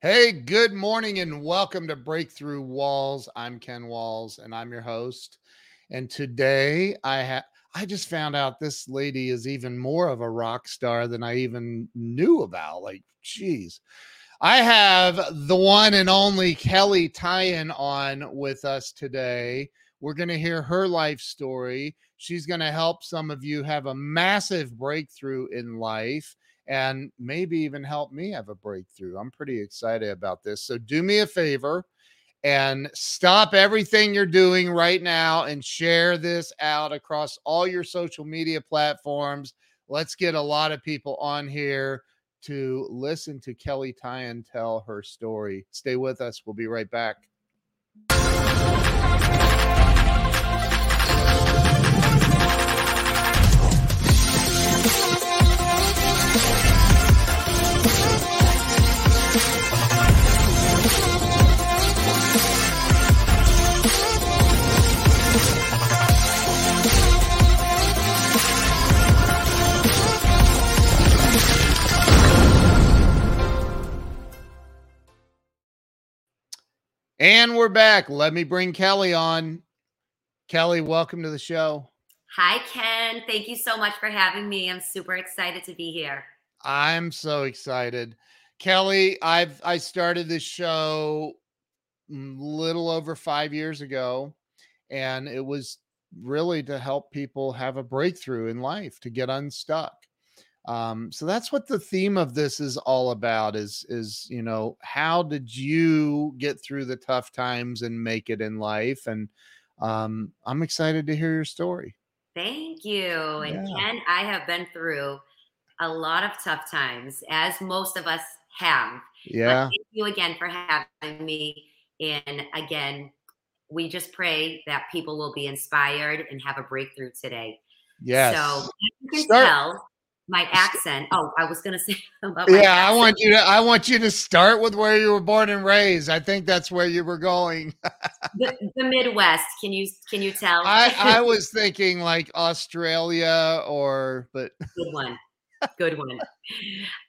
Hey, good morning and welcome to Breakthrough Walls. I'm Ken Walls and I'm your host. And today I have I just found out this lady is even more of a rock star than I even knew about. Like, geez. I have the one and only Kelley Tyan on with us today. We're going to hear her life story. She's going to help some of you have a massive breakthrough in life and maybe even help me have a breakthrough. I'm pretty excited about this. So do me a favor and stop everything you're doing right now and share this out across all your social media platforms. Let's get a lot of people on here to listen to Kelley Tyan tell her story. Stay with us. We'll be right back. And we're back. Let me bring Kelley on. Kelley, welcome to the show. Hi, Ken. Thank you so much for having me. I'm super excited to be here. I'm so excited. Kelley, I've I started this show a little over 5 years ago and it was really to help people have a breakthrough in life, to get unstuck. Um, so that's what the theme of this is all about is is you know how did you get through the tough times and make it in life? And um, i'm excited to hear your story. Thank you and ken i have been through a lot of tough times as most of us have yeah. but thank you again for having me and again we just pray that people will be inspired and have a breakthrough today. Yes. so you can Start- tell my accent. Oh, I was gonna say about Yeah, accent. I want you to I want you to start with where you were born and raised. I think that's where you were going. the, the, Midwest. Can you can you tell? I, I was thinking like Australia or but good one. Good one.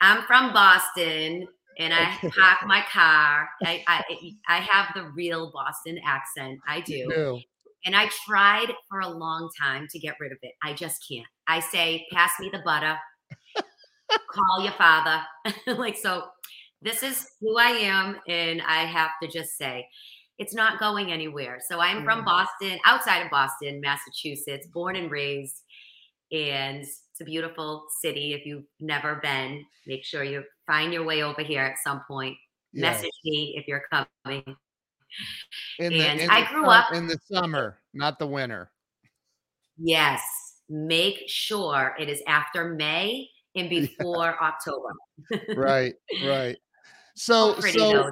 I'm from Boston and I park my car. I, I I have the real Boston accent. I do. And I tried for a long time to get rid of it. I just can't. I say, pass me the butter call your father. like, so this is who I am. And I have to just say, it's not going anywhere. So I'm from mm. Boston, outside of Boston, Massachusetts, born and raised. And it's a beautiful city. If you've never been, make sure you find your way over here at some point. Yes. Message me if you're coming. In the, and I grew up in the summer, not the winter. Yes. Make sure it is after May and before yeah. October. right, right. So, so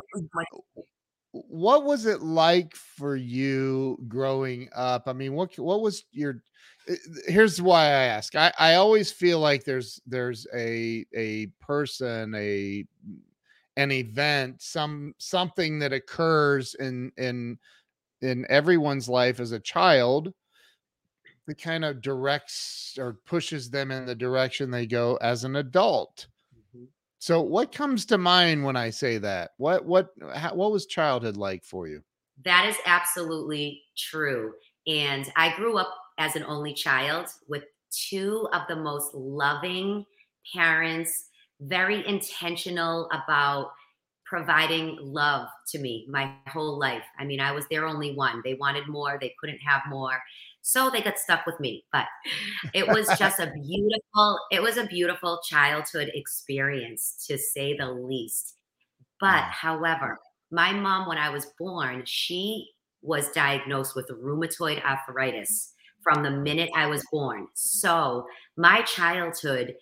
what was it like for you growing up? I mean, what what was your eh, here's why I ask. I, I always feel like there's there's a a person, a an event, some something that occurs in in in everyone's life as a child that kind of directs or pushes them in the direction they go as an adult. Mm-hmm. So what comes to mind when I say that? What what how, what was childhood like for you? That is absolutely true. And I grew up as an only child with two of the most loving parents, very intentional about providing love to me my whole life. I mean, I was their only one. They wanted more, they couldn't have more. So they got stuck with me. But it was just a beautiful, it was a beautiful childhood experience to say the least. But however, my mom, when I was born, she was diagnosed with rheumatoid arthritis from the minute I was born. So my childhood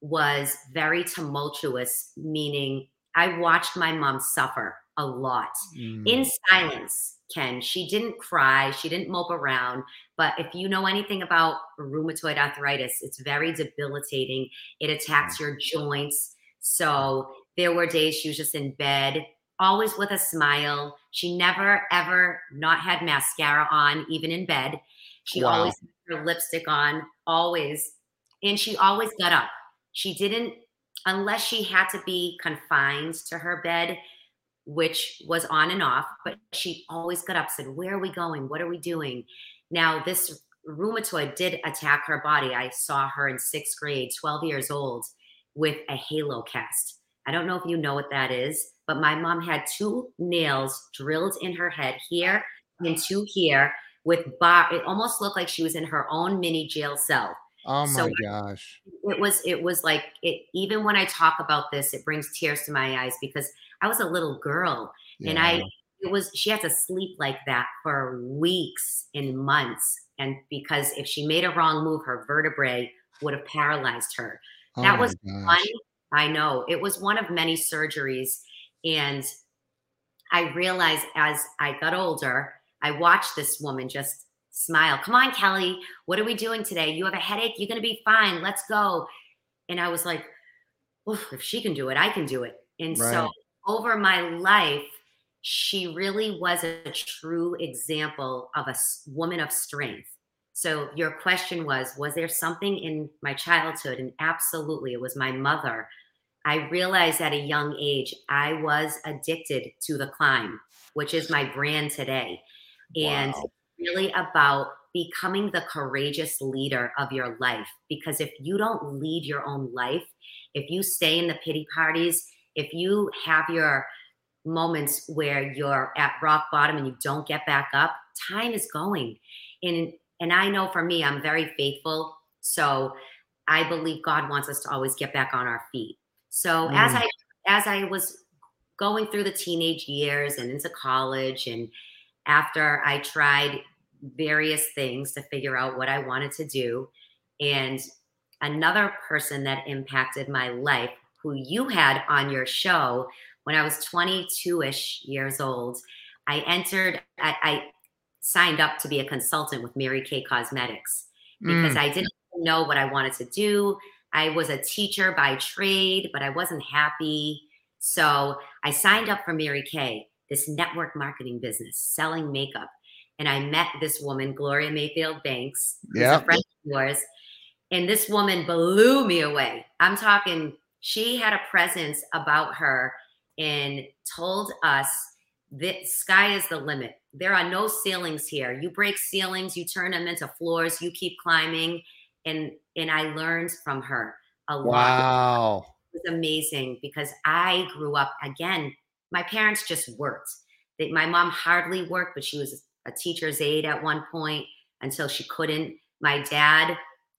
was very tumultuous, meaning I watched my mom suffer a lot mm. in silence. Ken, she didn't cry, she didn't mope around. But if you know anything about rheumatoid arthritis, it's very debilitating. It attacks your joints. So there were days she was just in bed, always with a smile. She never ever not had mascara on, even in bed. She wow. always had her lipstick on, always. And she always got up. She didn't unless she had to be confined to her bed, which was on and off, but she always got up, said, Where are we going? What are we doing? Now, this rheumatoid did attack her body. I saw her in sixth grade, 12 years old, with a halo cast. I don't know if you know what that is, but my mom had two nails drilled in her head here and two here with bar. It almost looked like she was in her own mini jail cell. Oh my so gosh. It was it was like it even when I talk about this, it brings tears to my eyes because I was a little girl yeah. and I it was she had to sleep like that for weeks and months. And because if she made a wrong move, her vertebrae would have paralyzed her. Oh that was gosh. one. I know it was one of many surgeries. And I realized as I got older, I watched this woman just smile. Come on, Kelley. What are we doing today? You have a headache? You're going to be fine. Let's go. And I was like, if she can do it, I can do it. And right. so over my life, she really was a true example of a woman of strength. So your question was, was there something in my childhood? And absolutely, it was my mother. I realized at a young age I was addicted to the climb, which is my brand today. And wow. Really about becoming the courageous leader of your life. Because if you don't lead your own life, if you stay in the pity parties, if you have your moments where you're at rock bottom and you don't get back up, time is going. And and I know for me, I'm very faithful. So I believe God wants us to always get back on our feet. So mm. as I as I was going through the teenage years and into college and after I tried various things to figure out what I wanted to do and another person that impacted my life who you had on your show when I was 22 ish years old. I entered, I, I, signed up to be a consultant with Mary Kay Cosmetics because mm. I didn't know what I wanted to do. I was a teacher by trade, but I wasn't happy. So I signed up for Mary Kay, this network marketing business, selling makeup. And I met this woman, Gloria Mayfield Banks, yeah. a friend of yours. And this woman blew me away. I'm talking she had a presence about her and told us that sky is the limit. There are no ceilings here. You break ceilings, you turn them into floors, you keep climbing. And and I learned from her a lot. Wow. It was amazing because I grew up again, my parents just worked. They, my mom hardly worked, but she was a teacher's aide at one point until she couldn't. My dad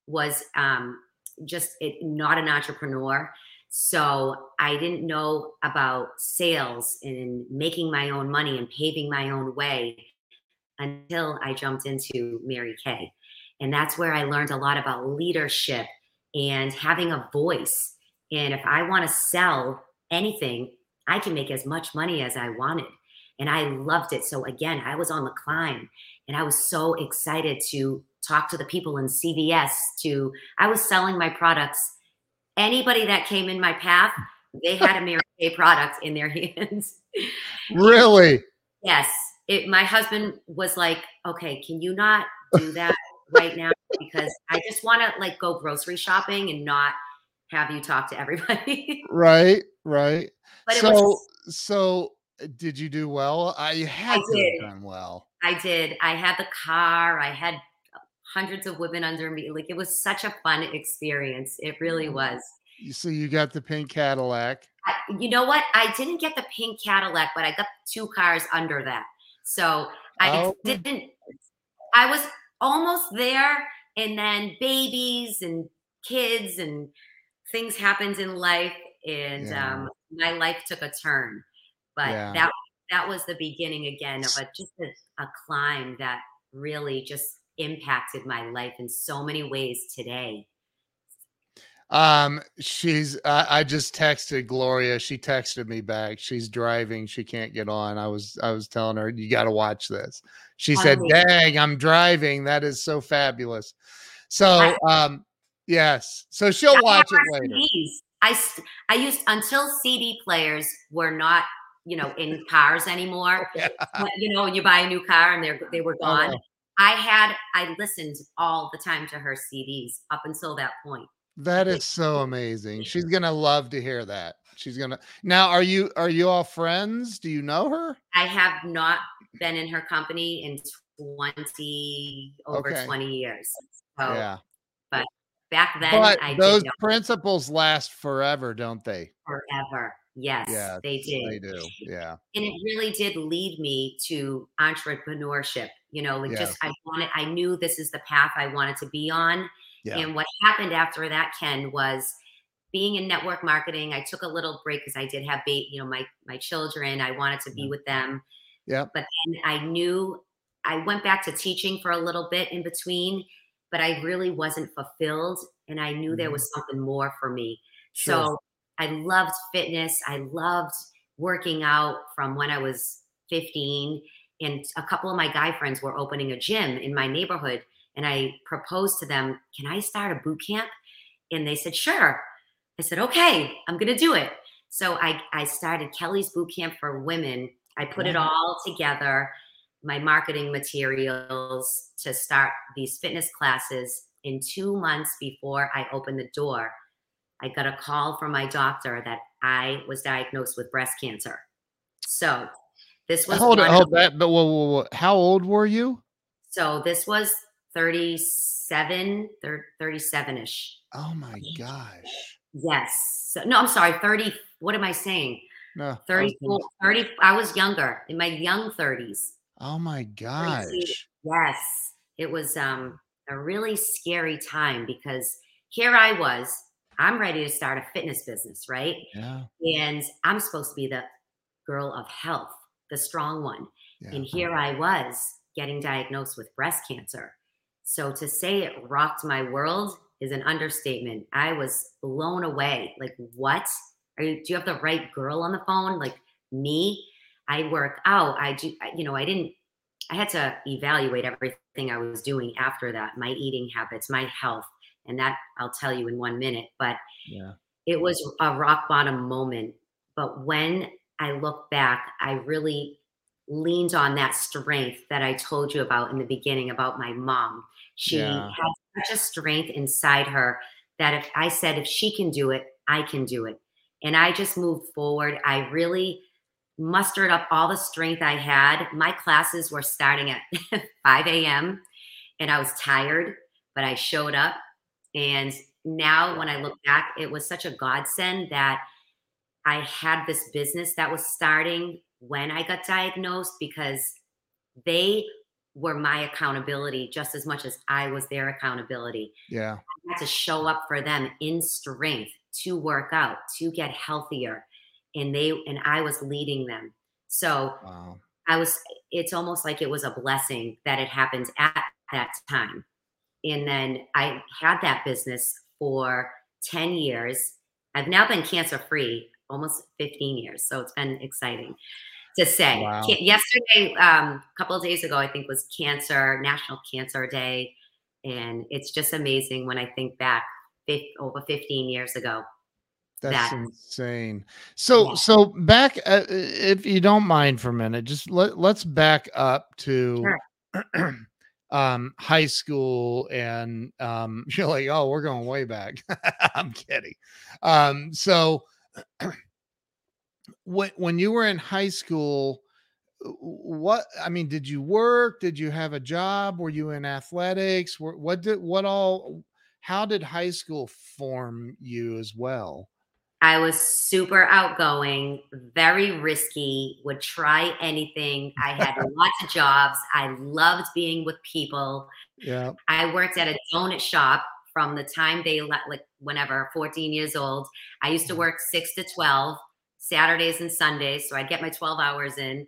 was um, just it, not an entrepreneur. So I didn't know about sales and making my own money and paving my own way until I jumped into Mary Kay. And that's where I learned a lot about leadership and having a voice. And if I want to sell anything, I can make as much money as I wanted. And I loved it. So again, I was on the climb and I was so excited to talk to the people in CVS to I was selling my products anybody that came in my path, they had a Mary Kay product in their hands. Really? yes. It, my husband was like, okay, can you not do that right now? Because I just want to like go grocery shopping and not have you talk to everybody. right, right. But so, was, so did you do well? I had I have done well. I did. I had the car. I had hundreds of women under me. Like it was such a fun experience. It really was. So you got the pink Cadillac. I, you know what? I didn't get the pink Cadillac, but I got two cars under that. So I oh. didn't. I was almost there, and then babies and kids and things happened in life, and yeah. um, my life took a turn. But yeah. that that was the beginning again of a just a, a climb that really just impacted my life in so many ways today. Um, she's I, I just texted Gloria. She texted me back. She's driving. She can't get on. I was I was telling her you got to watch this. She said, "Dang, I'm driving. That is so fabulous." So, um, yes. So she'll watch it later. CDs. I I used until CD players were not you know in cars anymore. Yeah. You know, you buy a new car and they they were oh, gone. I had I listened all the time to her CDs up until that point. That is so amazing. She's gonna love to hear that. she's gonna now. Are you are you all friends? Do you know her? I have not been in her company in 20 over Okay. 20 years. So yeah, but back then but I those principles last forever, don't they? forever. Yes, Yeah, they did. They do. Yeah, and it really did lead me to entrepreneurship you know like just i wanted i knew this is the path i wanted to be on yeah, and what happened after that ken was being in network marketing i took a little break because i did have ba- you know my my children i wanted to be Yeah. with them Yeah. but then i knew i went back to teaching for a little bit in between but i really wasn't fulfilled and i knew there was mm-hmm. something more for me Sure. so I loved fitness. I loved working out from when I was 15. And a couple of my guy friends were opening a gym in my neighborhood. And I proposed to them, Can I start a boot camp? And they said, Sure. I said, Okay, I'm going to do it. So I, I started Kelley's Boot Camp for Women. I put it all together, my marketing materials to start these fitness classes. In two months before I opened the door, I got a call from my doctor that I was diagnosed with breast cancer. So this was hold one hold that. But whoa, whoa, whoa. how old were you? so this was 37, 37-ish. Oh my gosh. Yes. So, no, I'm sorry, 30. What am I saying? No. I was 30, gonna- 30. I was younger in my young 30s. Oh my gosh. Yes. It was um, a really scary time because here I was. I'm ready to start a fitness business, right? Yeah. And I'm supposed to be the girl of health, the strong one. Yeah. And here I was getting diagnosed with breast cancer. So to say it rocked my world is an understatement. I was blown away. Like, what? Are you, do you have the right girl on the phone? Like me? I work out. I do, you know, I didn't, I had to evaluate everything I was doing after that, my eating habits, my health. And that I'll tell you in one minute. But Yeah. it was a rock bottom moment. But when I look back, I really leaned on that strength that I told you about in the beginning about my mom. She Yeah. had such a strength inside her that if I said, if she can do it, I can do it. And I just moved forward. I really mustered up all the strength I had. My classes were starting at 5 a.m. and I was tired, but I showed up. And now when I look back, it was such a godsend that I had this business that was starting when I got diagnosed because they were my accountability just as much as I was their accountability. Yeah. I had to show up for them in strength to work out, to get healthier. And they and I was leading them. So Wow. I was it's almost like it was a blessing that it happened at that time. And then I had that business for 10 years. I've now been cancer free almost 15 years. So it's been exciting to say. Wow. Yesterday, um, a couple of days ago, I think was cancer, National Cancer Day. And it's just amazing when I think back over 15 years ago. That's that- insane. So Yeah. so back uh, if you don't mind for a minute, just let let's back up to um high school and um you're like, "Oh, we're going way back." I'm kidding. Um so when when you were in high school what I mean, did you work? Did you have a job? Were you in athletics? What did what all how did high school form you as well? I was super outgoing, very risky, would try anything. I had lots of jobs. I loved being with people. Yeah. I worked at a donut shop from the time they let, like, whenever, 14 years old. I used to mm-hmm. work six to 12, Saturdays and Sundays. So I'd get my 12 hours in.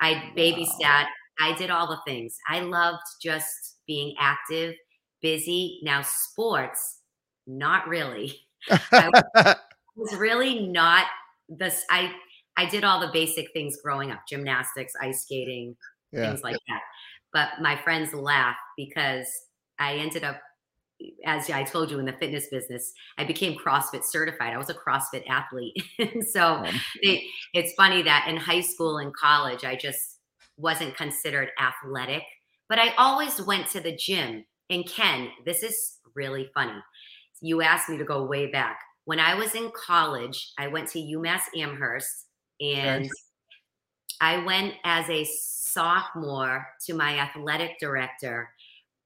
I babysat. I did all the things. I loved just being active, busy. Now, sports, not really. was really not this i i did all the basic things growing up gymnastics ice skating yeah. things like that. But my friends laugh because i ended up as i told you in the fitness business i became crossfit certified. I was a crossfit athlete. And so oh, they, it's funny that in high school and college i just wasn't considered athletic but i always went to the gym. And ken this is really funny. You asked me to go way back when I was in college, I went to UMass Amherst and I went as a sophomore to my athletic director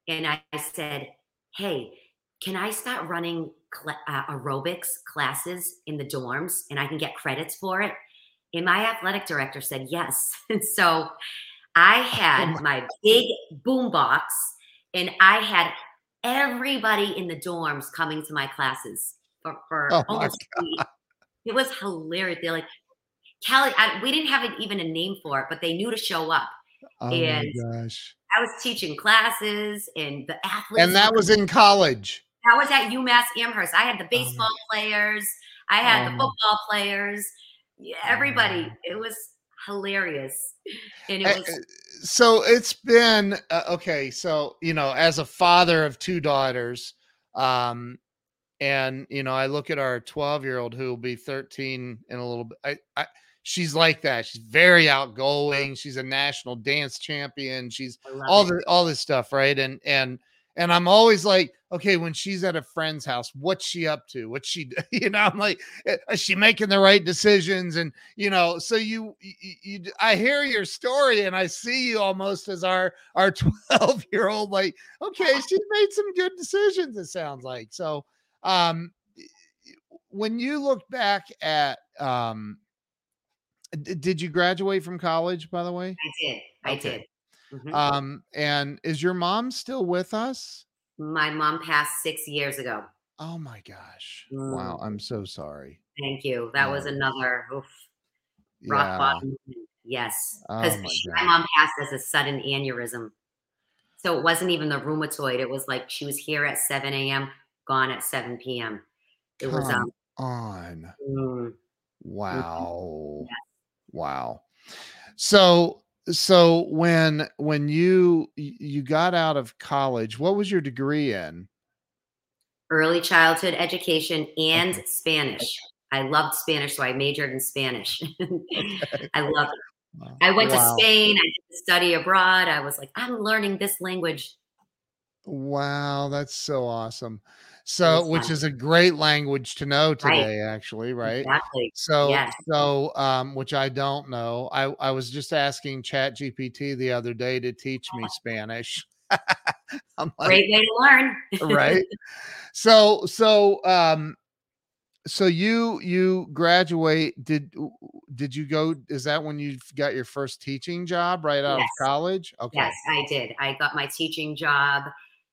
and I said, Hey, can I start running cl- uh, aerobics classes in the dorms and I can get credits for it? And my athletic director said yes. And so I oh had my big boom box and I had everybody in the dorms coming to my classes for, for oh almost it was hilarious. They're like, Kelley, I, we didn't have even a name for it, but they knew to show up. Oh and my gosh. I was teaching classes and the athletes. And that was in college. That was at UMass Amherst. I had the oh baseball oh players, I had the football players, everybody. It was hilarious. And it was so it's been uh, okay. So, you know, as a father of two daughters, um, and you know, I look at our 12 year old who will be 13 in a little bit. I, I she's like that. She's very outgoing. She's a national dance champion. She's all the all this stuff, right? And and and I'm always like, okay, when she's at a friend's house, what's she up to? What's she, you know, I'm like, eh, is she making the right decisions? And, you know, so you, you, you I hear your story and I see you almost as our, our 12 year old, like, okay, she's made some good decisions, it sounds like. So, um, when you look back at, um, did you graduate from college, by the way? I did. I okay. did. Mm-hmm. Um, and is your mom still with us? My mom passed six years ago. Oh my gosh. Mm. Wow. I'm so sorry. Thank you. That was another oof, rock yeah. bottom. Yes. Because oh my, my mom passed as a sudden aneurysm. So it wasn't even the rheumatoid. It was like she was here at 7 a.m., gone at 7 p.m. It Come was um on. Mm, wow. Yes. Wow. So so when when you you got out of college what was your degree in early childhood education and okay. spanish i loved spanish so i majored in spanish okay. i loved it i went wow. to spain i did study abroad i was like i'm learning this language wow that's so awesome so which is a great language to know today right. actually right? Exactly. So yes. so um which i don't know i i was just asking chat gpt the other day to teach me spanish. Like, great way to learn. Right? So so um so you you graduate did did you go is that when you got your first teaching job right out yes. of college? Okay. Yes i did. I got my teaching job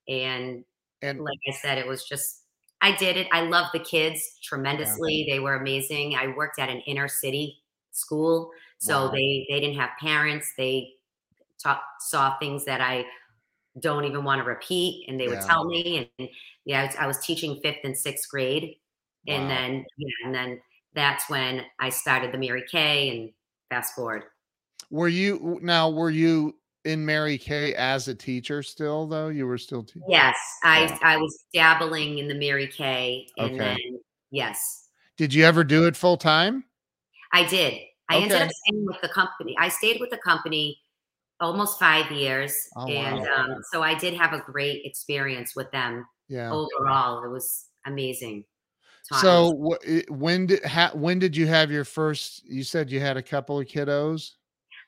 and and like I said, it was just I did it. I love the kids tremendously. They were amazing. I worked at an inner city school, so wow. they they didn't have parents. They taught, saw things that I don't even want to repeat, and they would yeah. tell me. And yeah, I was, I was, teaching fifth and sixth grade, wow. and then yeah, and then that's when I started the Mary Kay. And fast forward. Were you now? Were you in Mary Kay as a teacher still though? You were still teaching? Yes, I I was dabbling in the Mary Kay and okay. then yes. Did you ever do it full time? I did. I okay. ended up staying with the company. I stayed with the company almost five years. Oh, and wow. um, so I did have a great experience with them. Yeah. Overall, it was amazing. Times. So when did ha, when did you have your first? You said you had a couple of kiddos.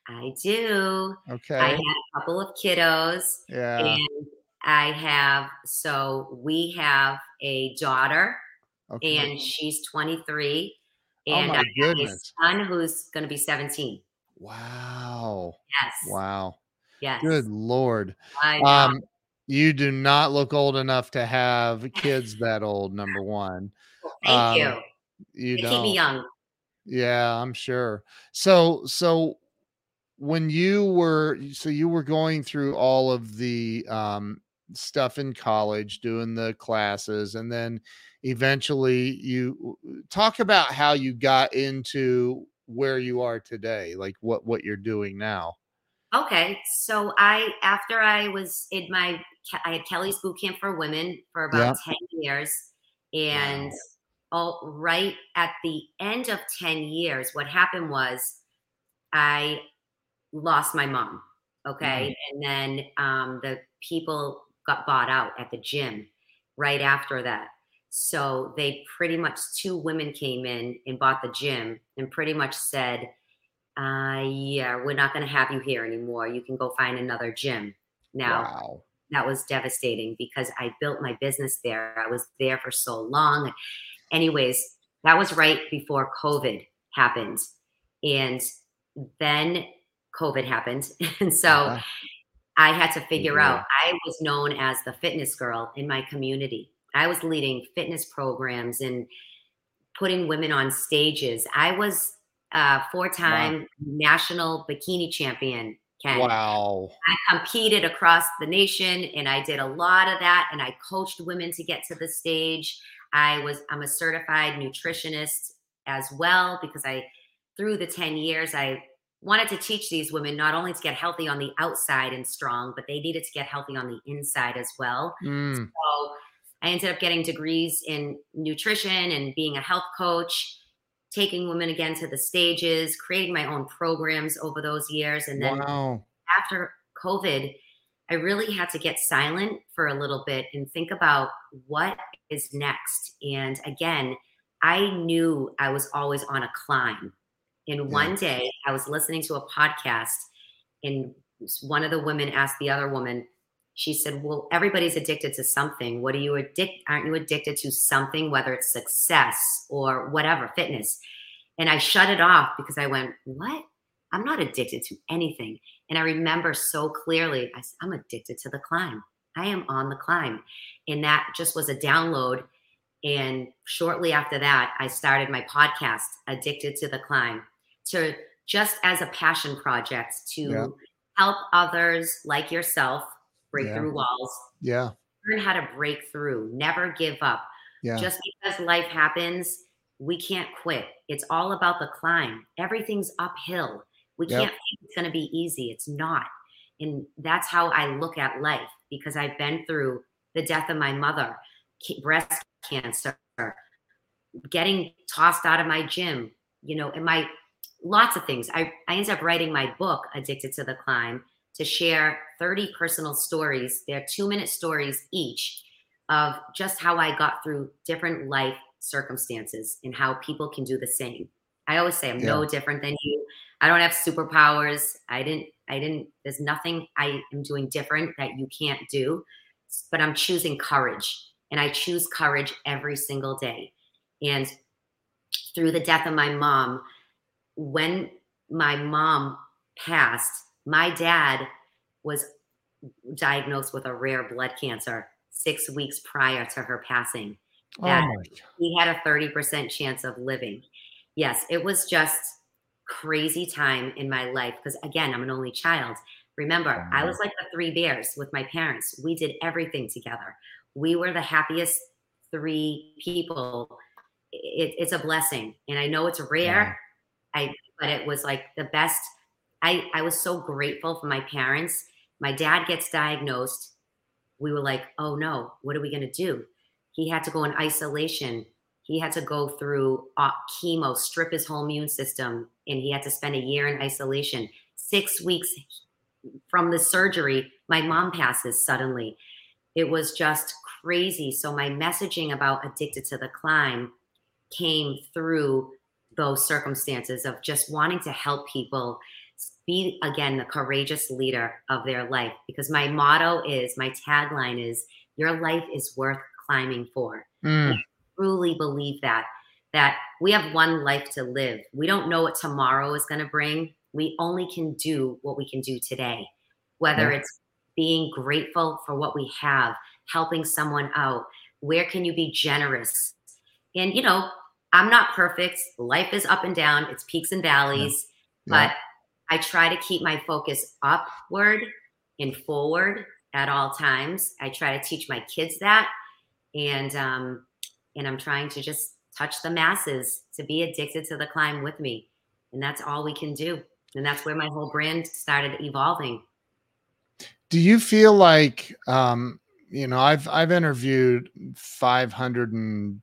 I do. Okay. I had a couple of kiddos. Yeah. And I have, so we have a daughter okay. and she's 23. And oh my I goodness. have a son who's going to be 17. Wow. Yes. Wow. Yes. Good Lord. Um, you do not look old enough to have kids that old, number one. Thank um, you. You keep me young. Yeah, I'm sure. So, so when you were so you were going through all of the um, stuff in college doing the classes and then eventually you talk about how you got into where you are today like what what you're doing now okay so i after i was in my i had kelly's boot camp for women for about 10 years and wow. all right at the end of 10 years what happened was i lost my mom. Okay. Mm-hmm. And then um, the people got bought out at the gym right after that. So they pretty much two women came in and bought the gym and pretty much said, uh, "Yeah, we're not going to have you here anymore. You can go find another gym." Now, wow. that was devastating because I built my business there. I was there for so long. Anyways, that was right before COVID happened, and then COVID happened, and so. Uh-huh. I had to figure out. I was known as the fitness girl in my community. I was leading fitness programs and putting women on stages. I was a four-time wow. national bikini champion. Ken. Wow. I competed across the nation and I did a lot of that and I coached women to get to the stage. I was I'm a certified nutritionist as well because I through the 10 years I wanted to teach these women not only to get healthy on the outside and strong, but they needed to get healthy on the inside as well. Mm. So I ended up getting degrees in nutrition and being a health coach, taking women again to the stages, creating my own programs over those years. And then wow. after COVID, I really had to get silent for a little bit and think about what is next. And again, I knew I was always on a climb. And one day I was listening to a podcast, and one of the women asked the other woman, she said, Well, everybody's addicted to something. What are you addicted? Aren't you addicted to something, whether it's success or whatever, fitness? And I shut it off because I went, What? I'm not addicted to anything. And I remember so clearly, I said, I'm addicted to the climb. I am on the climb. And that just was a download. And shortly after that, I started my podcast, Addicted to the Climb to just as a passion project to yeah. help others like yourself break yeah. through walls. Yeah. Learn how to break through, never give up. Yeah. Just because life happens, we can't quit. It's all about the climb. Everything's uphill. We yep. can't think it's going to be easy. It's not. And that's how I look at life because I've been through the death of my mother, breast cancer, getting tossed out of my gym, you know, and my lots of things. I, I ended up writing my book, Addicted to the Climb, to share 30 personal stories. They're two minute stories each of just how I got through different life circumstances and how people can do the same. I always say I'm yeah. no different than you. I don't have superpowers. I didn't, I didn't, there's nothing I am doing different that you can't do, but I'm choosing courage. And I choose courage every single day. And through the death of my mom, when my mom passed, my dad was diagnosed with a rare blood cancer six weeks prior to her passing. Oh that oh he had a 30% chance of living. Yes, it was just crazy time in my life because again, I'm an only child. Remember, I was like the three bears with my parents. We did everything together. We were the happiest three people. It, it's a blessing. And I know it's rare. I but it was like the best. I I was so grateful for my parents. My dad gets diagnosed. We were like, oh no, what are we gonna do? He had to go in isolation. He had to go through uh, chemo, strip his whole immune system, and he had to spend a year in isolation. Six weeks from the surgery, my mom passes suddenly. It was just crazy. So my messaging about addicted to the climb came through those circumstances of just wanting to help people be again the courageous leader of their life. Because my motto is my tagline is your life is worth climbing for. Mm. I truly believe that that we have one life to live. We don't know what tomorrow is going to bring. We only can do what we can do today. Whether it's being grateful for what we have helping someone out where can you be generous? And you know I'm not perfect. Life is up and down, it's peaks and valleys, yeah. but I try to keep my focus upward and forward at all times. I try to teach my kids that. And um, and I'm trying to just touch the masses to be addicted to the climb with me. And that's all we can do. And that's where my whole brand started evolving. Do you feel like um, you know, I've I've interviewed 500 and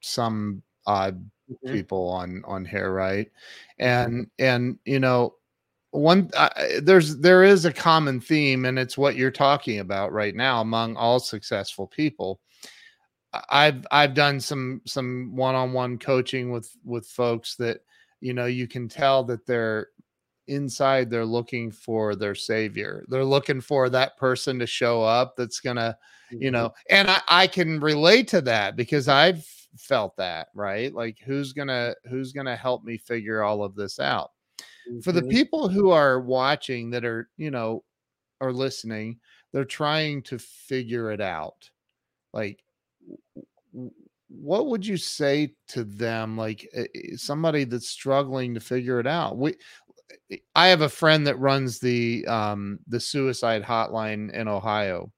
some odd mm-hmm. people on on here, right? And and you know, one uh, there's there is a common theme, and it's what you're talking about right now among all successful people. I've I've done some some one-on-one coaching with with folks that you know you can tell that they're inside they're looking for their savior. They're looking for that person to show up that's gonna, mm-hmm. you know, and I, I can relate to that because I've felt that, right? Like who's gonna who's gonna help me figure all of this out? Mm-hmm. For the mm-hmm. people who are watching that are, you know, are listening, they're trying to figure it out. Like what would you say to them like eh, eh, somebody that's struggling to figure it out we I have a friend that runs the um the suicide hotline in Ohio.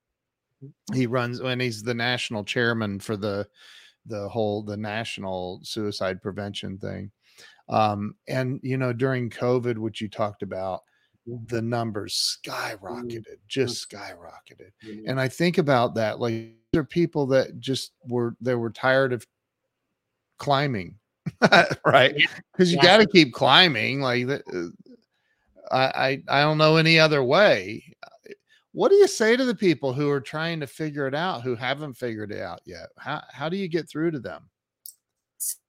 Mm-hmm. He runs and he's the national chairman for the the whole the national suicide prevention thing. Um and you know during COVID which you talked about mm-hmm. the numbers skyrocketed, mm-hmm. just skyrocketed. And I think about that like there are people that just were they were tired of climbing right because you yeah. got to keep climbing like uh, I, I i don't know any other way what do you say to the people who are trying to figure it out who haven't figured it out yet? How, how do you get through to them?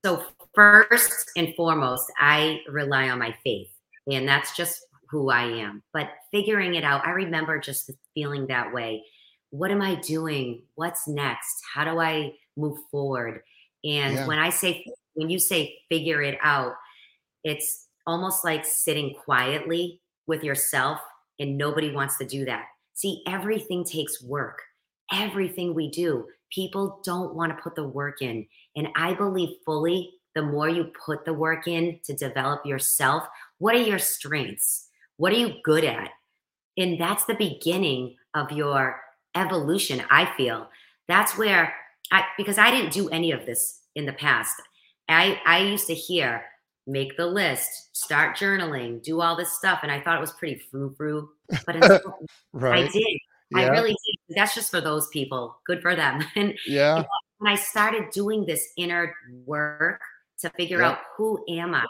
So first and foremost i rely on my faith and that's just who i am but figuring it out i remember just feeling that way. What am i doing? What's next? How do i move forward? And yeah. when i say when you say figure it out, it's almost like sitting quietly with yourself, and nobody wants to do that. See, everything takes work. Everything we do, people don't want to put the work in. And I believe fully the more you put the work in to develop yourself, what are your strengths? What are you good at? And that's the beginning of your evolution, I feel. That's where I, because I didn't do any of this in the past. I, I used to hear make the list, start journaling, do all this stuff. And I thought it was pretty frou frou, but right. I did. Yeah. I really did. That's just for those people. Good for them. And yeah. when I started doing this inner work to figure yeah. out who am I?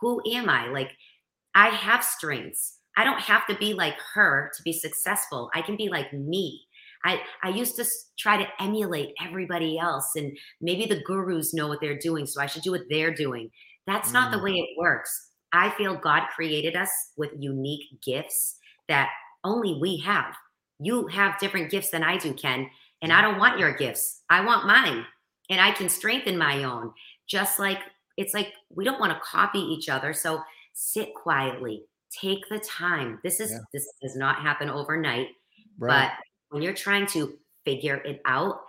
Who am I? Like I have strengths. I don't have to be like her to be successful. I can be like me. I, I used to try to emulate everybody else, and maybe the gurus know what they're doing, so I should do what they're doing. That's not the mm. way it works. I feel God created us with unique gifts that only we have. You have different gifts than I do, Ken, and I don't want your gifts. I want mine, and I can strengthen my own. Just like it's like we don't want to copy each other. So sit quietly, take the time. This is yeah. this does not happen overnight, right. but when you're trying to figure it out,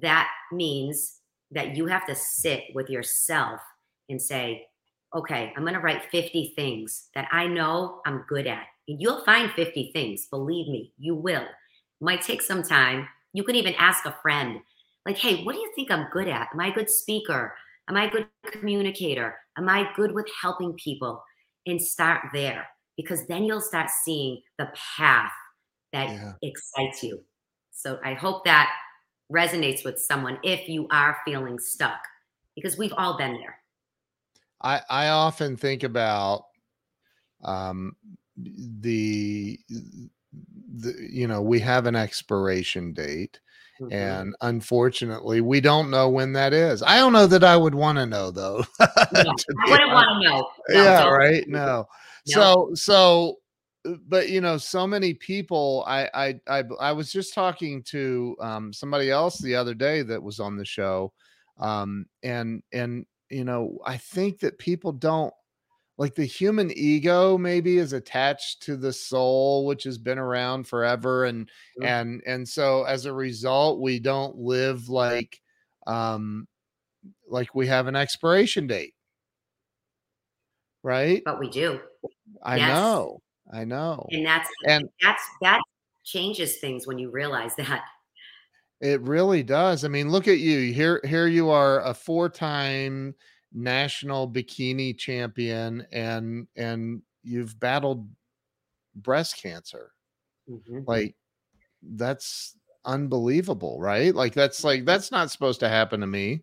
that means that you have to sit with yourself and say, okay, I'm going to write 50 things that I know I'm good at. And you'll find 50 things. Believe me, you will. It might take some time. You can even ask a friend, like, hey, what do you think I'm good at? Am I a good speaker? Am I a good communicator? Am I good with helping people? And start there because then you'll start seeing the path that yeah. excites you. So I hope that resonates with someone if you are feeling stuck because we've all been there. I I often think about um the the you know we have an expiration date mm-hmm. and unfortunately we don't know when that is. I don't know that i would want to know though yeah, i wouldn't want to know. No, yeah right? No. no. So so uh, but you know so many people I, I i i was just talking to um somebody else the other day that was on the show um and and you know i think that people don't like the human ego maybe is attached to the soul which has been around forever and mm-hmm. and and so as a result we don't live like um like we have an expiration date right but we do i yes. know I know. And that's and that's that changes things when you realize that. It really does. I mean, look at you. Here here you are a four-time national bikini champion and and you've battled breast cancer. Mm-hmm. Like that's unbelievable right like that's like that's not supposed to happen to me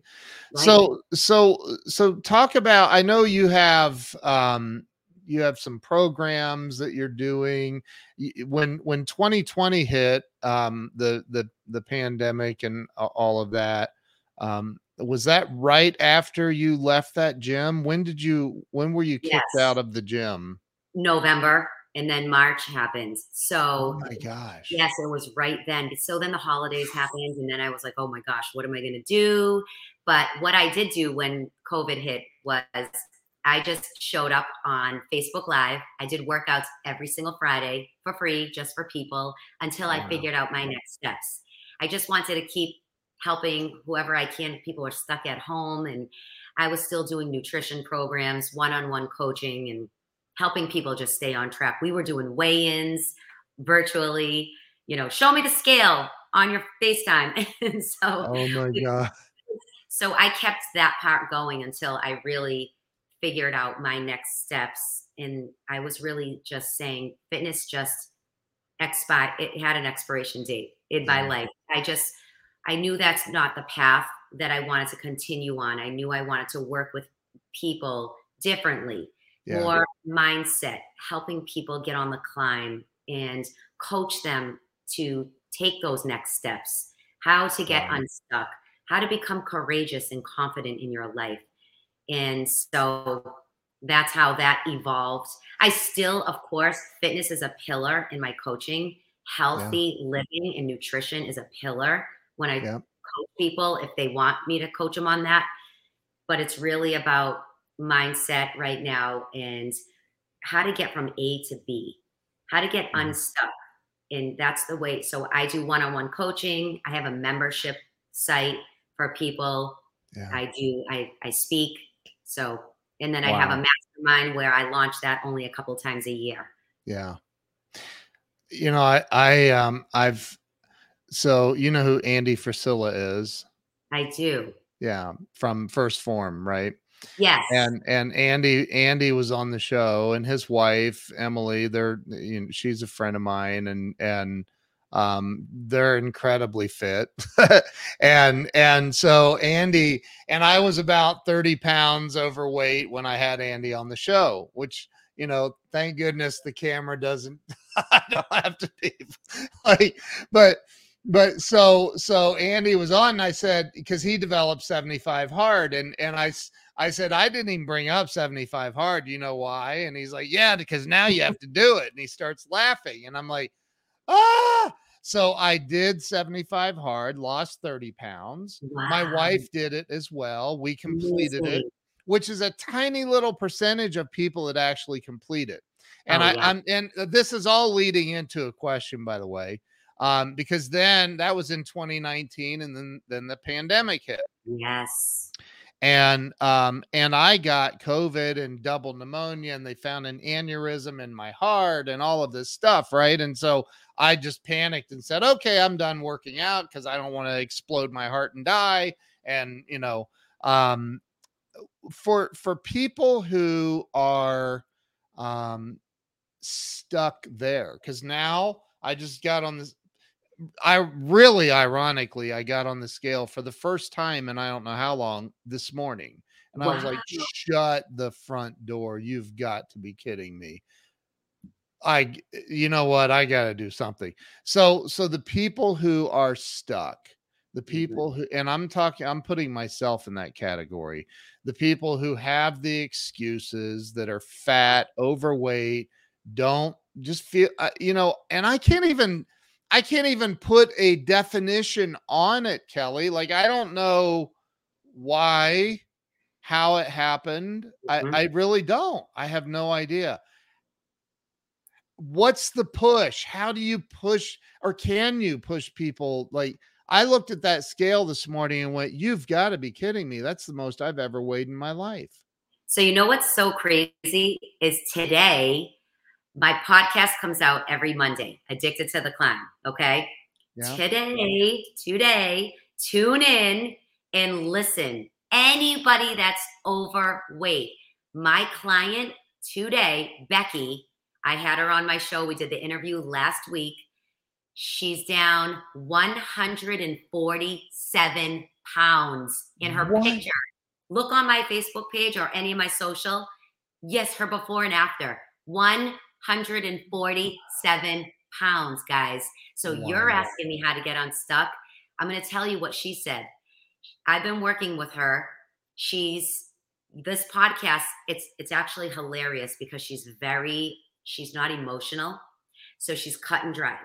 right. so so so talk about i know you have um you have some programs that you're doing when when 2020 hit um the the the pandemic and all of that Um, was that right after you left that gym? When did you? When were you kicked Yes. out of the gym? November, and then March happened. Oh So my gosh! Yes, it was right then. So then the holidays happened, and then I was like, oh my gosh, what am I going to do? But what I did do when COVID hit was I just showed up on Facebook Live. I did workouts every single Friday for free, just for people until I Wow. figured out my next steps. I just wanted to keep helping whoever I can. People are stuck at home, and I was still doing nutrition programs, one on one coaching, and helping people just stay on track. We were doing weigh ins virtually, you know, show me the scale on your FaceTime. and so, Oh my god! so I kept that part going until I really figured out my next steps. And I was really just saying fitness just expire it had an expiration date in my Yeah. life. I just I knew that's not the path that I wanted to continue on. I knew I wanted to work with people differently Yeah, more mindset, helping people get on the climb and coach them to take those next steps, how to get Wow. unstuck, how to become courageous and confident in your life. And so that's how that evolved. I still, of course, fitness is a pillar in my coaching. Healthy living and nutrition is a pillar when I Yeah. coach people if they want me to coach them on that. But it's really about mindset right now and how to get from A to B, how to get Mhm. unstuck. And that's the way. So I do one on one coaching. I have a membership site for people. yeah. I do, I, I speak. So, and then I have a mastermind where I launch that only a couple times a year. Yeah. You know, I I um I've so you know who Andy Frisella is? I do. Yeah, from 1st Phorm, right? Yes. And and Andy Andy was on the show and his wife Emily, they're you know, she's a friend of mine and and um they're incredibly fit. and and so Andy and I was about 30 pounds overweight when I had Andy on the show, which you know, thank goodness the camera doesn't I don't have to be like but but so so Andy was on and I said because he developed 75 hard and and I I said I didn't even bring up 75 hard you know why and he's like yeah because now you have to do it and he starts laughing and I'm like ah so I did 75 hard lost 30 pounds my wife did it as well we completed it which is a tiny little percentage of people that actually complete it. And Oh, I. I'm and this is all leading into a question, by the way, um, because then that was in 2019, and then then the pandemic hit, Yes. And um, and I got COVID and double pneumonia, and they found an aneurysm in my heart, and all of this stuff, right? And so I just panicked and said, okay, I'm done working out because I don't want to explode my heart and die, and you know, um, for for people who are um stuck there because now i just got on this i really ironically i got on the scale for the first time and i don't know how long this morning and i was like shut the front door you've got to be kidding me. I, you know what? I got to do something. So so the people who are stuck the people who and i'm talking i'm putting myself in that category the people who have the excuses that are fat overweight don't just feel uh, you know and i can't even i can't even put a definition on it Kelley. Like i don't know why how it happened. Mhm. i i really don't. I have no idea. What's the push? How do you push or can you push people? Like i looked at that scale this morning and went you've got to be kidding me. That's the most i've ever weighed in my life. So you know what's so crazy is today my podcast comes out every Monday, Addicted to the Climb. Okay. yeah Today, today, tune in and listen. Anybody that's overweight. My client today, Becky, I had her on my show. We did the interview last week. She's down 147 pounds in her What? picture. Look on my Facebook page or any of my social. Yes, her before and after. 147 pounds, guys. So you're asking me how to get unstuck. I'm going to tell you what she said. I've been working with her. She's this podcast, it's it's actually hilarious because she's very she's not emotional. So she's cut and dry.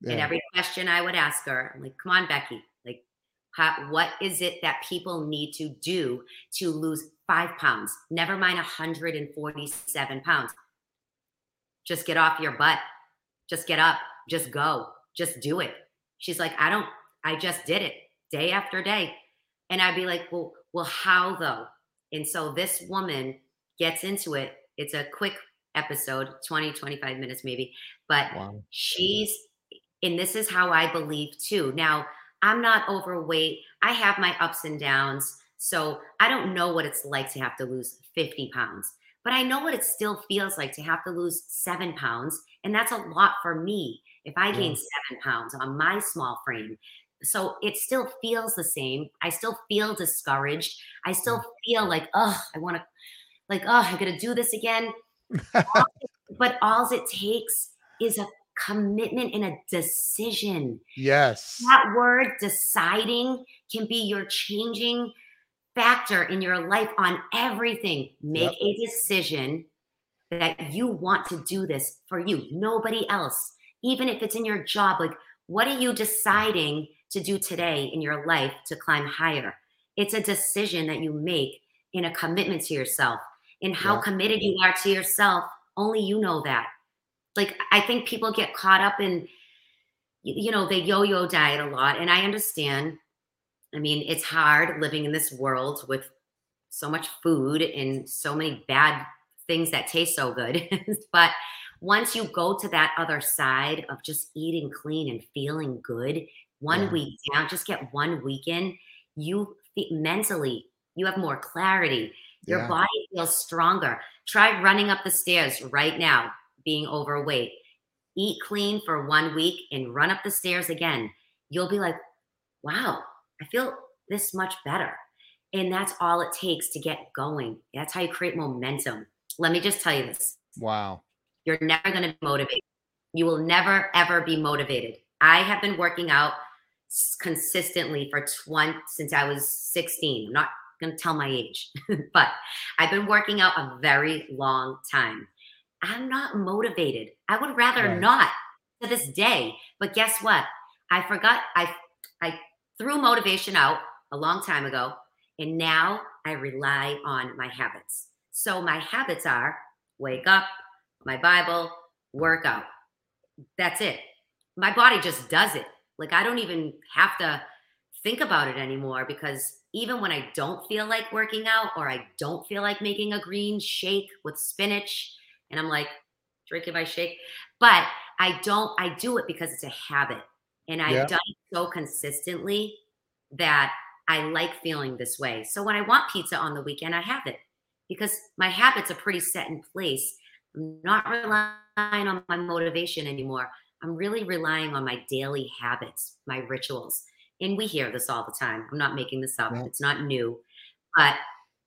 Yeah. And every question I would ask her, I'm like, come on, Becky, like, how, what is it that people need to do to lose five pounds? Never mind 147 pounds. Just get off your butt. Just get up. Just go. Just do it. She's like, I don't, I just did it day after day. And I'd be like, well, well, how though? And so this woman gets into it. It's a quick episode, 20, 25 minutes maybe, but wow. she's, and this is how I believe too. Now, I'm not overweight. I have my ups and downs. So I don't know what it's like to have to lose 50 pounds, but I know what it still feels like to have to lose seven pounds. And that's a lot for me if I gain seven pounds on my small frame. So it still feels the same. I still feel discouraged. I still mm. feel like, oh, I want to, like, oh, I got to do this again. but all it takes is a commitment and a decision. Yes. That word deciding can be your changing factor in your life on everything. Make yep. a decision that you want to do this for you, nobody else. Even if it's in your job, like, what are you deciding to do today in your life to climb higher? It's a decision that you make in a commitment to yourself. And how committed you are to yourself, only you know that. Like, I think people get caught up in, you know, they yo yo diet a lot. And I understand. I mean, it's hard living in this world with so much food and so many bad things that taste so good. but once you go to that other side of just eating clean and feeling good, one yeah. week down, just get one weekend, you mentally, you have more clarity. Your yeah. body feels stronger. Try running up the stairs right now, being overweight. Eat clean for one week and run up the stairs again. You'll be like, wow, I feel this much better. And that's all it takes to get going. That's how you create momentum. Let me just tell you this. Wow. You're never going to be motivated. You will never, ever be motivated. I have been working out consistently for 20 since I was 16. I'm not going to tell my age, but I've been working out a very long time. I'm not motivated. I would rather right. not to this day. But guess what? I forgot I I threw motivation out a long time ago and now I rely on my habits. So my habits are wake up, my Bible, workout. That's it. My body just does it. Like I don't even have to think about it anymore because even when I don't feel like working out or I don't feel like making a green shake with spinach and I'm like drinking my shake, but I don't, I do it because it's a habit. And I've yeah. done it so consistently that I like feeling this way. So when I want pizza on the weekend, I have it because my habits are pretty set in place. I'm not relying on my motivation anymore. I'm really relying on my daily habits, my rituals. And we hear this all the time. I'm not making this up, yeah. it's not new. But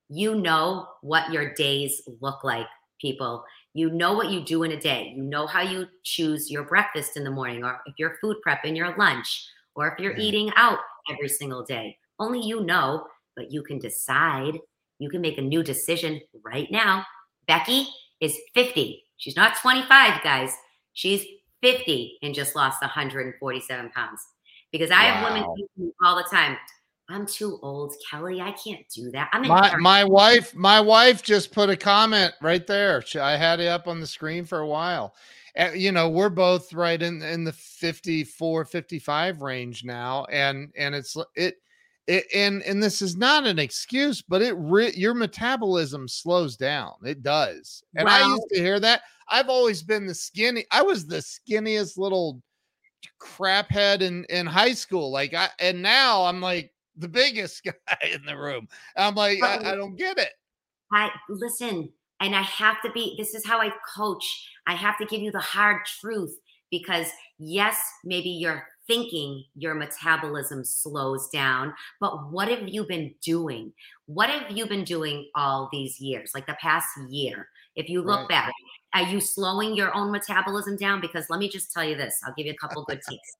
you know what your days look like, people. You know what you do in a day. You know how you choose your breakfast in the morning, or if you're food prep in your lunch, or if you're yeah. eating out every single day. Only you know, but you can decide. You can make a new decision right now. Becky is 50. She's not 25, guys. She's 50 and just lost 147 pounds. Because I wow. have women all the time, I'm too old, Kelley. I can't do that. I'm my, my wife. My wife just put a comment right there. I had it up on the screen for a while. And, you know, we're both right in in the 54, 55 range now, and and it's it. It, and and this is not an excuse, but it re- your metabolism slows down. It does, and wow. I used to hear that. I've always been the skinny. I was the skinniest little crap head in in high school. Like I and now I'm like the biggest guy in the room. I'm like I, I don't get it. I listen, and I have to be. This is how I coach. I have to give you the hard truth because yes, maybe you're thinking your metabolism slows down. But what have you been doing? What have you been doing all these years, like the past year? If you look right. back, are you slowing your own metabolism down? Because let me just tell you this I'll give you a couple good tips.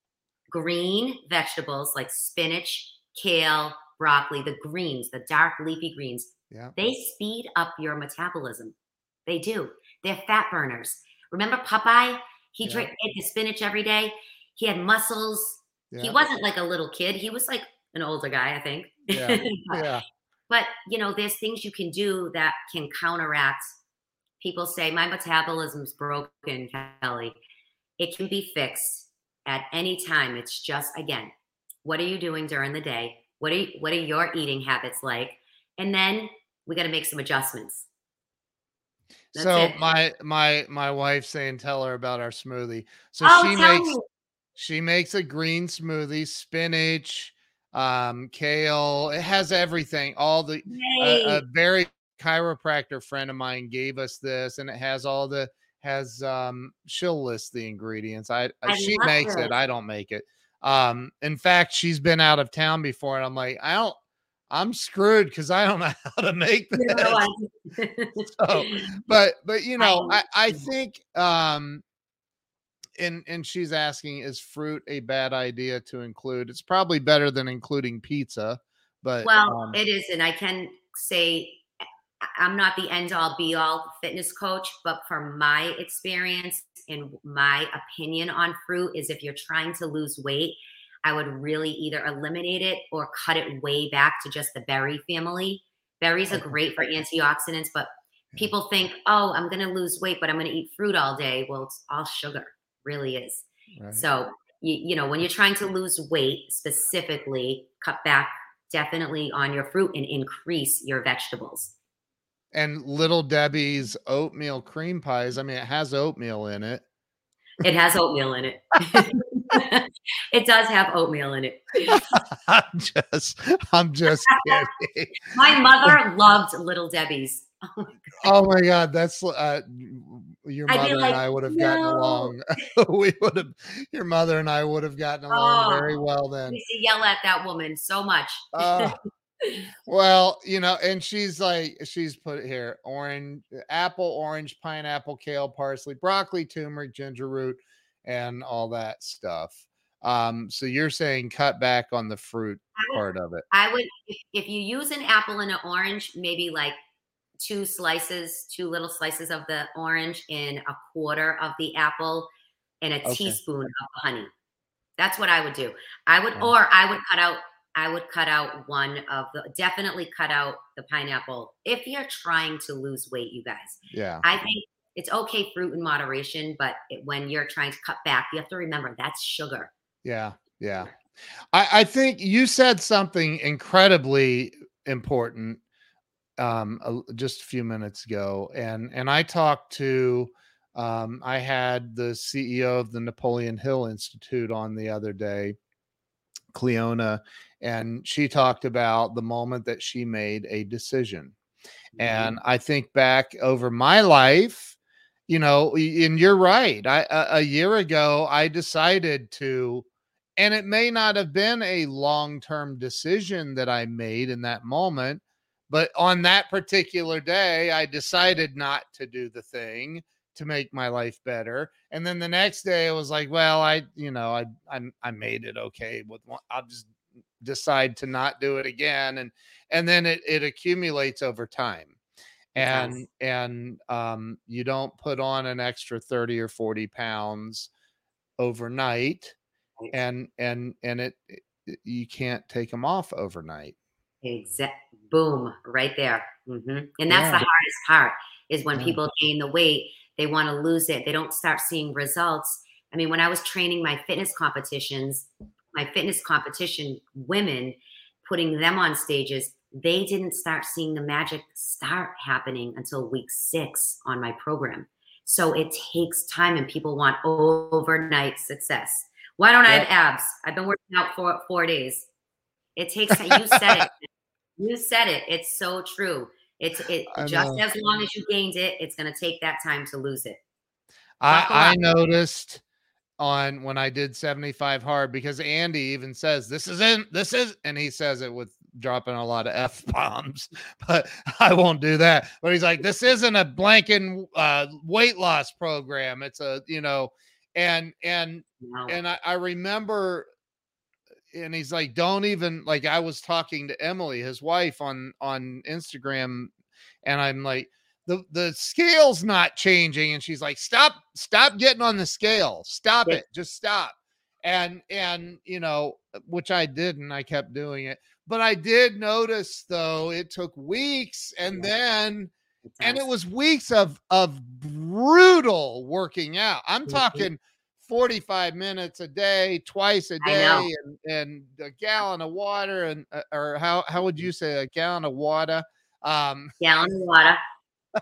Green vegetables like spinach, kale, broccoli, the greens, the dark leafy greens, Yeah. they speed up your metabolism. They do. They're fat burners. Remember Popeye? He Yeah. drank the spinach every day. He had muscles. He wasn't like a little kid. He was like an older guy, I think. Yeah. Yeah. but you know, there's things you can do that can counteract. People say my metabolism's broken, Kelley. It can be fixed at any time. It's just again, what are you doing during the day? What are you, what are your eating habits like? And then we got to make some adjustments. That's so it. my my my wife's saying tell her about our smoothie. So oh, she makes me. she makes a green smoothie, spinach, um, kale. It has everything. All the Yay. a, a very chiropractor friend of mine gave us this, and it has all the has um she'll list the ingredients. I, I she makes it. it. I don't make it. Um, in fact, she's been out of town before, and I'm like, I don't. I'm screwed because I don't know how to make this. So, but but you know, I I think um, and and she's asking, is fruit a bad idea to include? It's probably better than including pizza, but well, um, it is, and I can say I'm not the end all be all fitness coach, but from my experience and my opinion on fruit is if you're trying to lose weight, I would really either eliminate it or cut it way back to just the berry family. Berries are great for antioxidants, but people think, oh, I'm going to lose weight, but I'm going to eat fruit all day. Well, it's all sugar, really is. right. So, you, you know, when you're trying to lose weight specifically, cut back definitely on your fruit and increase your vegetables. And little Debbie's oatmeal cream pies. I mean, it has oatmeal in it. It has oatmeal in it. it does have oatmeal in it. I'm just, I'm just kidding. My mother loved Little Debbie's. Oh my Oh my god, that's uh, your I'd mother like, and I would have gotten along. we would have, your mother and I would have gotten along very Oh, well I then. used to yell at that woman so much. Uh, well, you know, and she's like, she's put it here: orange, apple, orange, pineapple, kale, parsley, broccoli, turmeric, ginger root, and all that stuff. Um, so you're saying cut back on the fruit would, part of it. I would if, if you use an apple and an orange, maybe like two slices, two little slices of the orange in a quarter of the apple and a Okay. teaspoon of honey. That's what I would do. I would, Yeah. or I would cut out, I would cut out one of the, definitely cut out the pineapple if you're trying to lose weight, you guys. Yeah. I think it's okay fruit in moderation, but it, when you're trying to cut back, you have to remember that's sugar. Yeah, yeah. I, I think you said something incredibly important um just a few minutes ago and and I talked to um I had the CEO of the Napoleon Hill Institute on the other day Cleona and she talked about the moment that she made a decision mm-hmm. and I think back over my life, you know, and you're right. I a, a year ago I decided to and it may not have been a long-term decision that I made in that moment, but on that particular day I decided not to do the thing to make my life better. And then the next day it was like, well, I, you know, I I, I made it okay with one. I'll just decide to not do it again and and then it it accumulates over time and and um you don't put on an extra 30 or 40 pounds overnight Right. and and and it, it- you can't take them off overnight Exact. Boom. Right there. hmm And that's Yeah. the hardest part is when people gain the weight, they want to lose it. They don't start seeing results. I mean, when I was training my fitness competitions, my fitness competition women, putting them on stages, they didn't start seeing the magic start happening until week six on my program. So it takes time and people want overnight success. Why don't I have abs? I've been working out for four days. It takes. You said it. You said it. It's so true. It's it I just know. as long as you gained it, it's gonna take that time to lose it. I, Buckle I up. noticed on when I did 75 hard because Andy even says this isn't this is and he says it with dropping a lot of F bombs, but I won't do that. But he's like, this isn't a blanket uh, weight loss program. It's a, you know, and and know? and I, I remember and he's like, don't even like I was talking to Emily, his wife, on on Instagram, and I'm like, the the scale's not changing. And she's like, stop, stop getting on the scale. Stop it. Just stop. And and you know, which I didn't, I kept doing it. But I did notice though, it took weeks and then and it was weeks of of brutal working out. I'm talking 45 minutes a day, twice a day, and, and a gallon of water, and uh, or how how would you say a gallon of water? Um, gallon of water.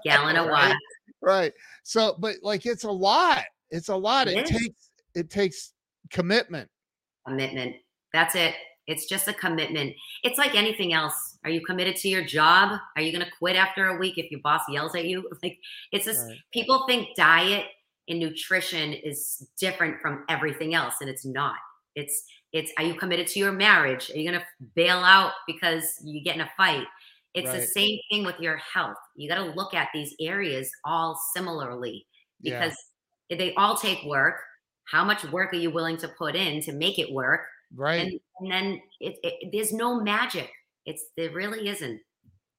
Gallon of Right. water. right. So, but like it's a lot. It's a lot. It It, takes it takes commitment. Commitment. That's it. It's just a commitment. It's like anything else. Are you committed to your job? Are you going to quit after a week if your boss yells at you? Like it's just Right. people think diet and nutrition is different from everything else and it's not. It's it's are you committed to your marriage? Are you going to bail out because you get in a fight? It's the same thing with your health. You got to look at these areas all similarly Yeah. because they all take work. How much work are you willing to put in to make it work? Right. and, and then it, it, there's no magic it's there really isn't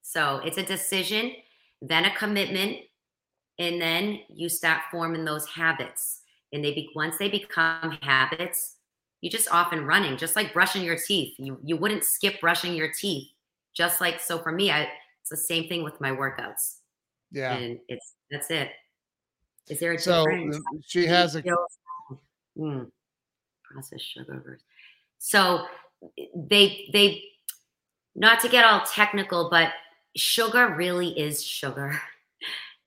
so it's a decision then a commitment and then you start forming those habits and they be, once they become habits you just off and running just like brushing your teeth you you wouldn't skip brushing your teeth just like so for me I, it's the same thing with my workouts yeah. and it's that's it is there a So difference um, she has a Mm, processed sugar. So they they not to get all technical, but sugar really is sugar.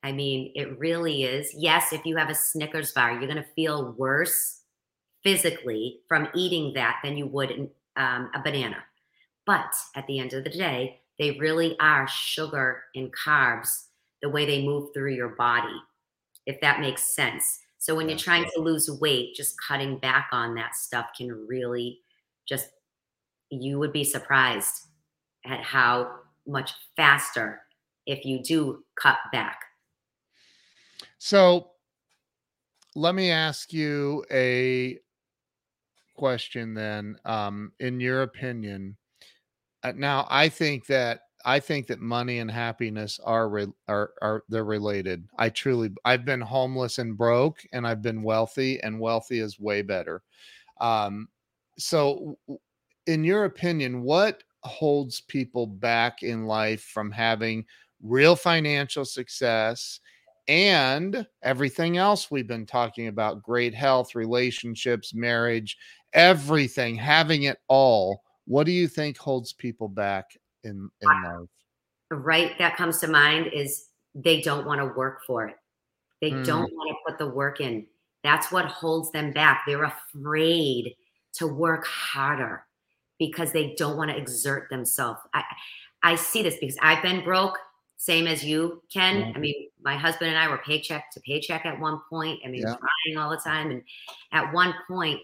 I mean, it really is. Yes, if you have a Snickers bar, you're going to feel worse physically from eating that than you would um, a banana. But at the end of the day, they really are sugar and carbs the way they move through your body, if that makes sense. So when you're trying to lose weight, just cutting back on that stuff can really just, you would be surprised at how much faster if you do cut back. So let me ask you a question then. Um, in your opinion, uh, now I think that I think that money and happiness are re- are are they're related. I truly I've been homeless and broke, and I've been wealthy, and wealthy is way better. Um, so, in your opinion, what holds people back in life from having real financial success and everything else we've been talking about great health, relationships, marriage, everything, having it all? What do you think holds people back in, in life? right that comes to mind is they don't want to work for it. They Mm. don't want to put the work in. That's what holds them back. They're afraid to work harder because they don't want to exert themselves. I I see this because I've been broke, same as you, Ken. Yeah. I mean, my husband and I were paycheck to paycheck at one point. I mean, Yeah. crying all the time. And at one point,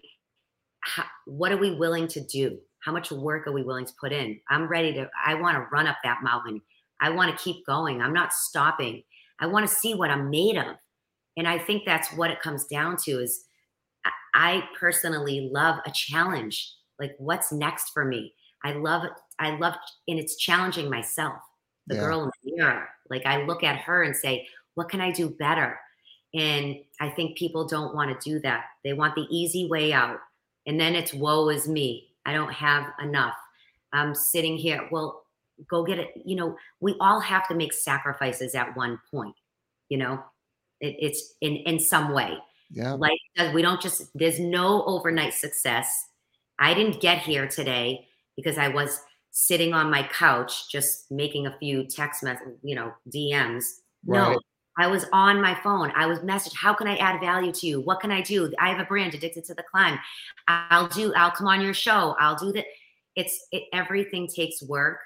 how, what are we willing to do? How much work are we willing to put in? I'm ready to, I want to run up that mountain. I want to keep going. I'm not stopping. I want to see what I'm made of. And I think that's what it comes down to is I- personally love a challenge. Like what's next for me? I love. I love, and it's challenging myself, the Yeah. girl in the mirror. Like I look at her and say, what can I do better? And I think people don't want to do that. They want the easy way out. And then it's woe is me. I don't have enough. I'm sitting here. Well, go get it. You know, we all have to make sacrifices at one point. You know, it, it's in in some way. Yeah. Like uh, we don't just. There's no overnight success. I didn't get here today because I was sitting on my couch just making a few text mess, you know, DMs. No, I was on my phone. I was messaged. How can I add value to you? What can I do? I have a brand addicted to the climb. I'll do. I'll come on your show. I'll do that. It's it. Everything takes work.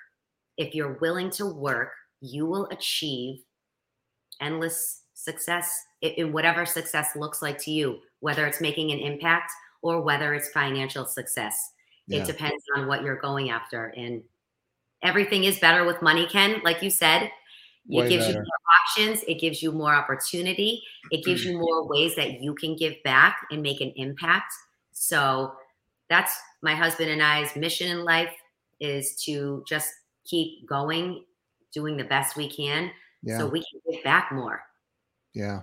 If you're willing to work, you will achieve endless success in whatever success looks like to you. Whether it's making an impact or whether it's financial success. Yeah. It depends on what you're going after. And everything is better with money, Ken. Like you said, Way it gives you more options, it gives you more opportunity, it gives you mm. more ways that you can give back and make an impact. So that's my husband and I's mission in life is to just keep going, doing the best we can Yeah. so we can give back more. Yeah.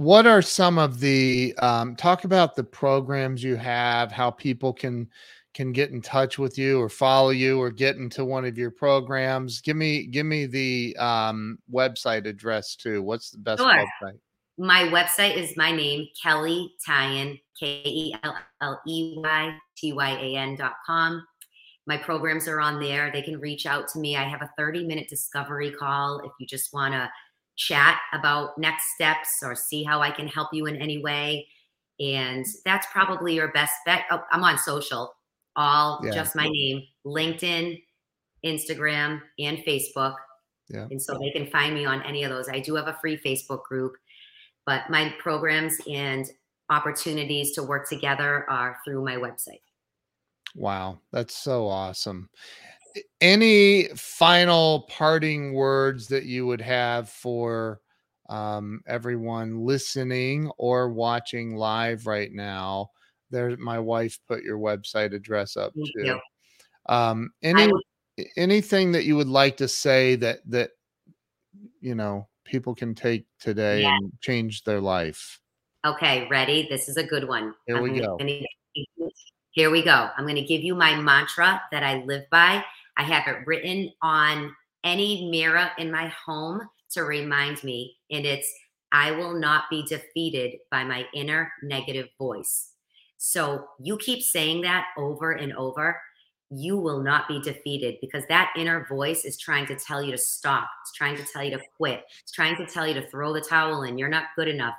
What are some of the um, talk about the programs you have, how people can can get in touch with you or follow you or get into one of your programs? Give me give me the um, website address too. What's the best Sure. website? My website is my name, Kelley Tyan, K E L L E Y T Y A N dot com. My programs are on there. They can reach out to me. I have a 30 minute discovery call if you just want to chat about next steps or see how I can help you in any way. And that's probably your best bet. Oh, I'm on social, all Yeah. just my name, LinkedIn, Instagram, and Facebook. Yeah. And so they can find me on any of those. I do have a free Facebook group, but my programs and opportunities to work together are through my website. Wow, that's so awesome. Any final parting words that you would have for um, everyone listening or watching live right now? There, my wife put your website address up Thank too. you. Um, any anything that you would like to say that that you know people can take today Yeah. and change their life? Okay, ready? This is a good one. Here we go. gonna- here we go. I'm going to give you my mantra that I live by. I have it written on any mirror in my home to remind me, and it's I will not be defeated by my inner negative voice. So you keep saying that over and over. You will not be defeated because that inner voice is trying to tell you to stop. It's trying to tell you to quit. It's trying to tell you to throw the towel in. You're not good enough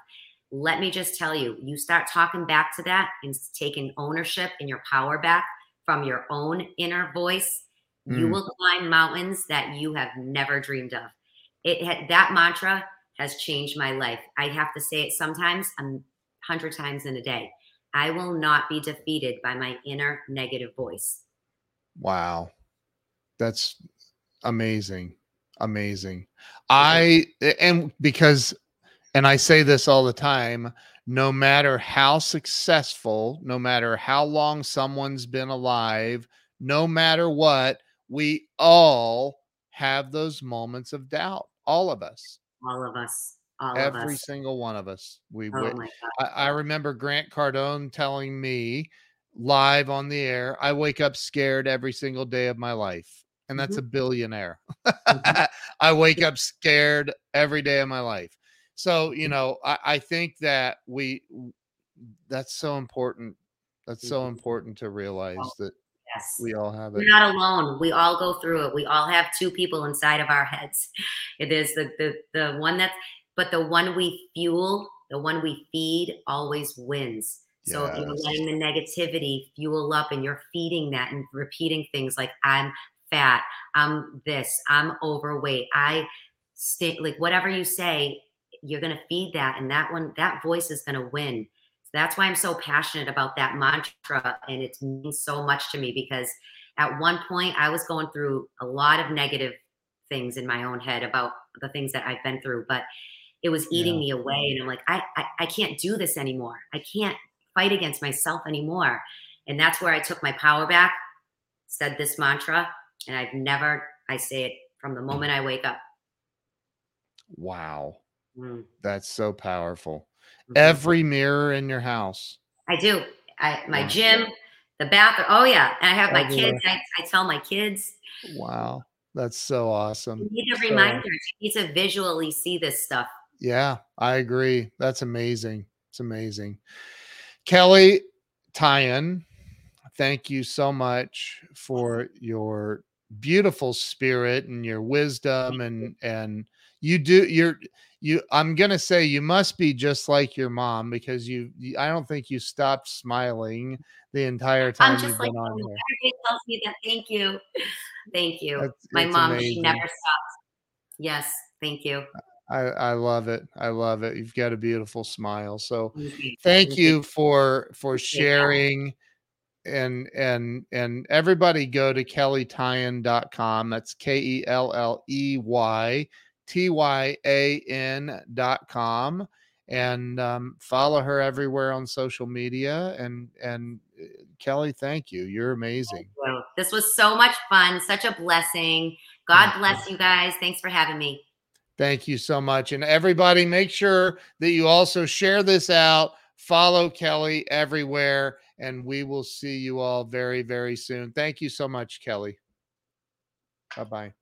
let me just tell you, you start talking back to that and taking ownership and your power back from your own inner voice, you Mm. will climb mountains that you have never dreamed of. It had, that mantra has changed my life. I have to say it sometimes, a hundred times in a day. I will not be defeated by my inner negative voice. Wow. That's amazing. Amazing. I and because and I say this all the time, no matter how successful, no matter how long someone's been alive, no matter what, we all have those moments of doubt. All of us. All of us. All of Every us. single one of us. We Oh I, I remember Grant Cardone telling me live on the air, I wake up scared every single day of my life. And that's a billionaire. Mhm. I wake up scared every day of my life. So, you know, I, I think that we, that's so important. That's so Mhm. important to realize that Yes. we all have it. We're not alone. We all go through it. We all have two people inside of our heads. It is the the the one that's but the one we fuel, the one we feed always wins. So if you're letting the negativity fuel up and you're feeding that and repeating things like I'm fat, I'm this, I'm overweight, I stink like whatever you say, you're gonna feed that and that one that voice is gonna win. That's why I'm so passionate about that mantra and it means so much to me because at one point I was going through a lot of negative things in my own head about the things that I've been through, but it was eating Yeah. me away. And I'm like, I, I, I can't do this anymore. I can't fight against myself anymore. And that's where I took my power back, said this mantra, and I've never, I say it from the moment I wake up. Wow. Mm, That's so powerful. Every mirror in your house. I do. I my gym, the bathroom. Oh yeah, and I have my Everywhere. kids. I, I tell my kids, Wow. That's so awesome. you need a So- reminder. You need to visually see this stuff. Yeah, I agree. That's amazing. It's amazing. Kelley Tyan, thank you so much for your beautiful spirit and your wisdom and and you do you're you I'm going to say you must be just like your mom because you, you I don't think you stopped smiling the entire time I'm you've just like been on you. here. everybody tells me that. Thank you, thank you. That's- my mom, she never stops. Yes, thank you. I I love it. I love it. You've got a beautiful smile. So Thank you. thank Thank you for for sharing and and and everybody go to kelleytyan.com that's k-e-l-l-e-y t-y-a-n dot com and um, follow her everywhere on social media. And and uh, Kelley, thank you. You're amazing. You. This was so much fun, such a blessing. God bless you guys. Thanks for having me. Thank you so much. And everybody, make sure that you also share this out. Follow Kelley everywhere, and we will see you all very, very soon. Thank you so much, Kelley. Bye bye.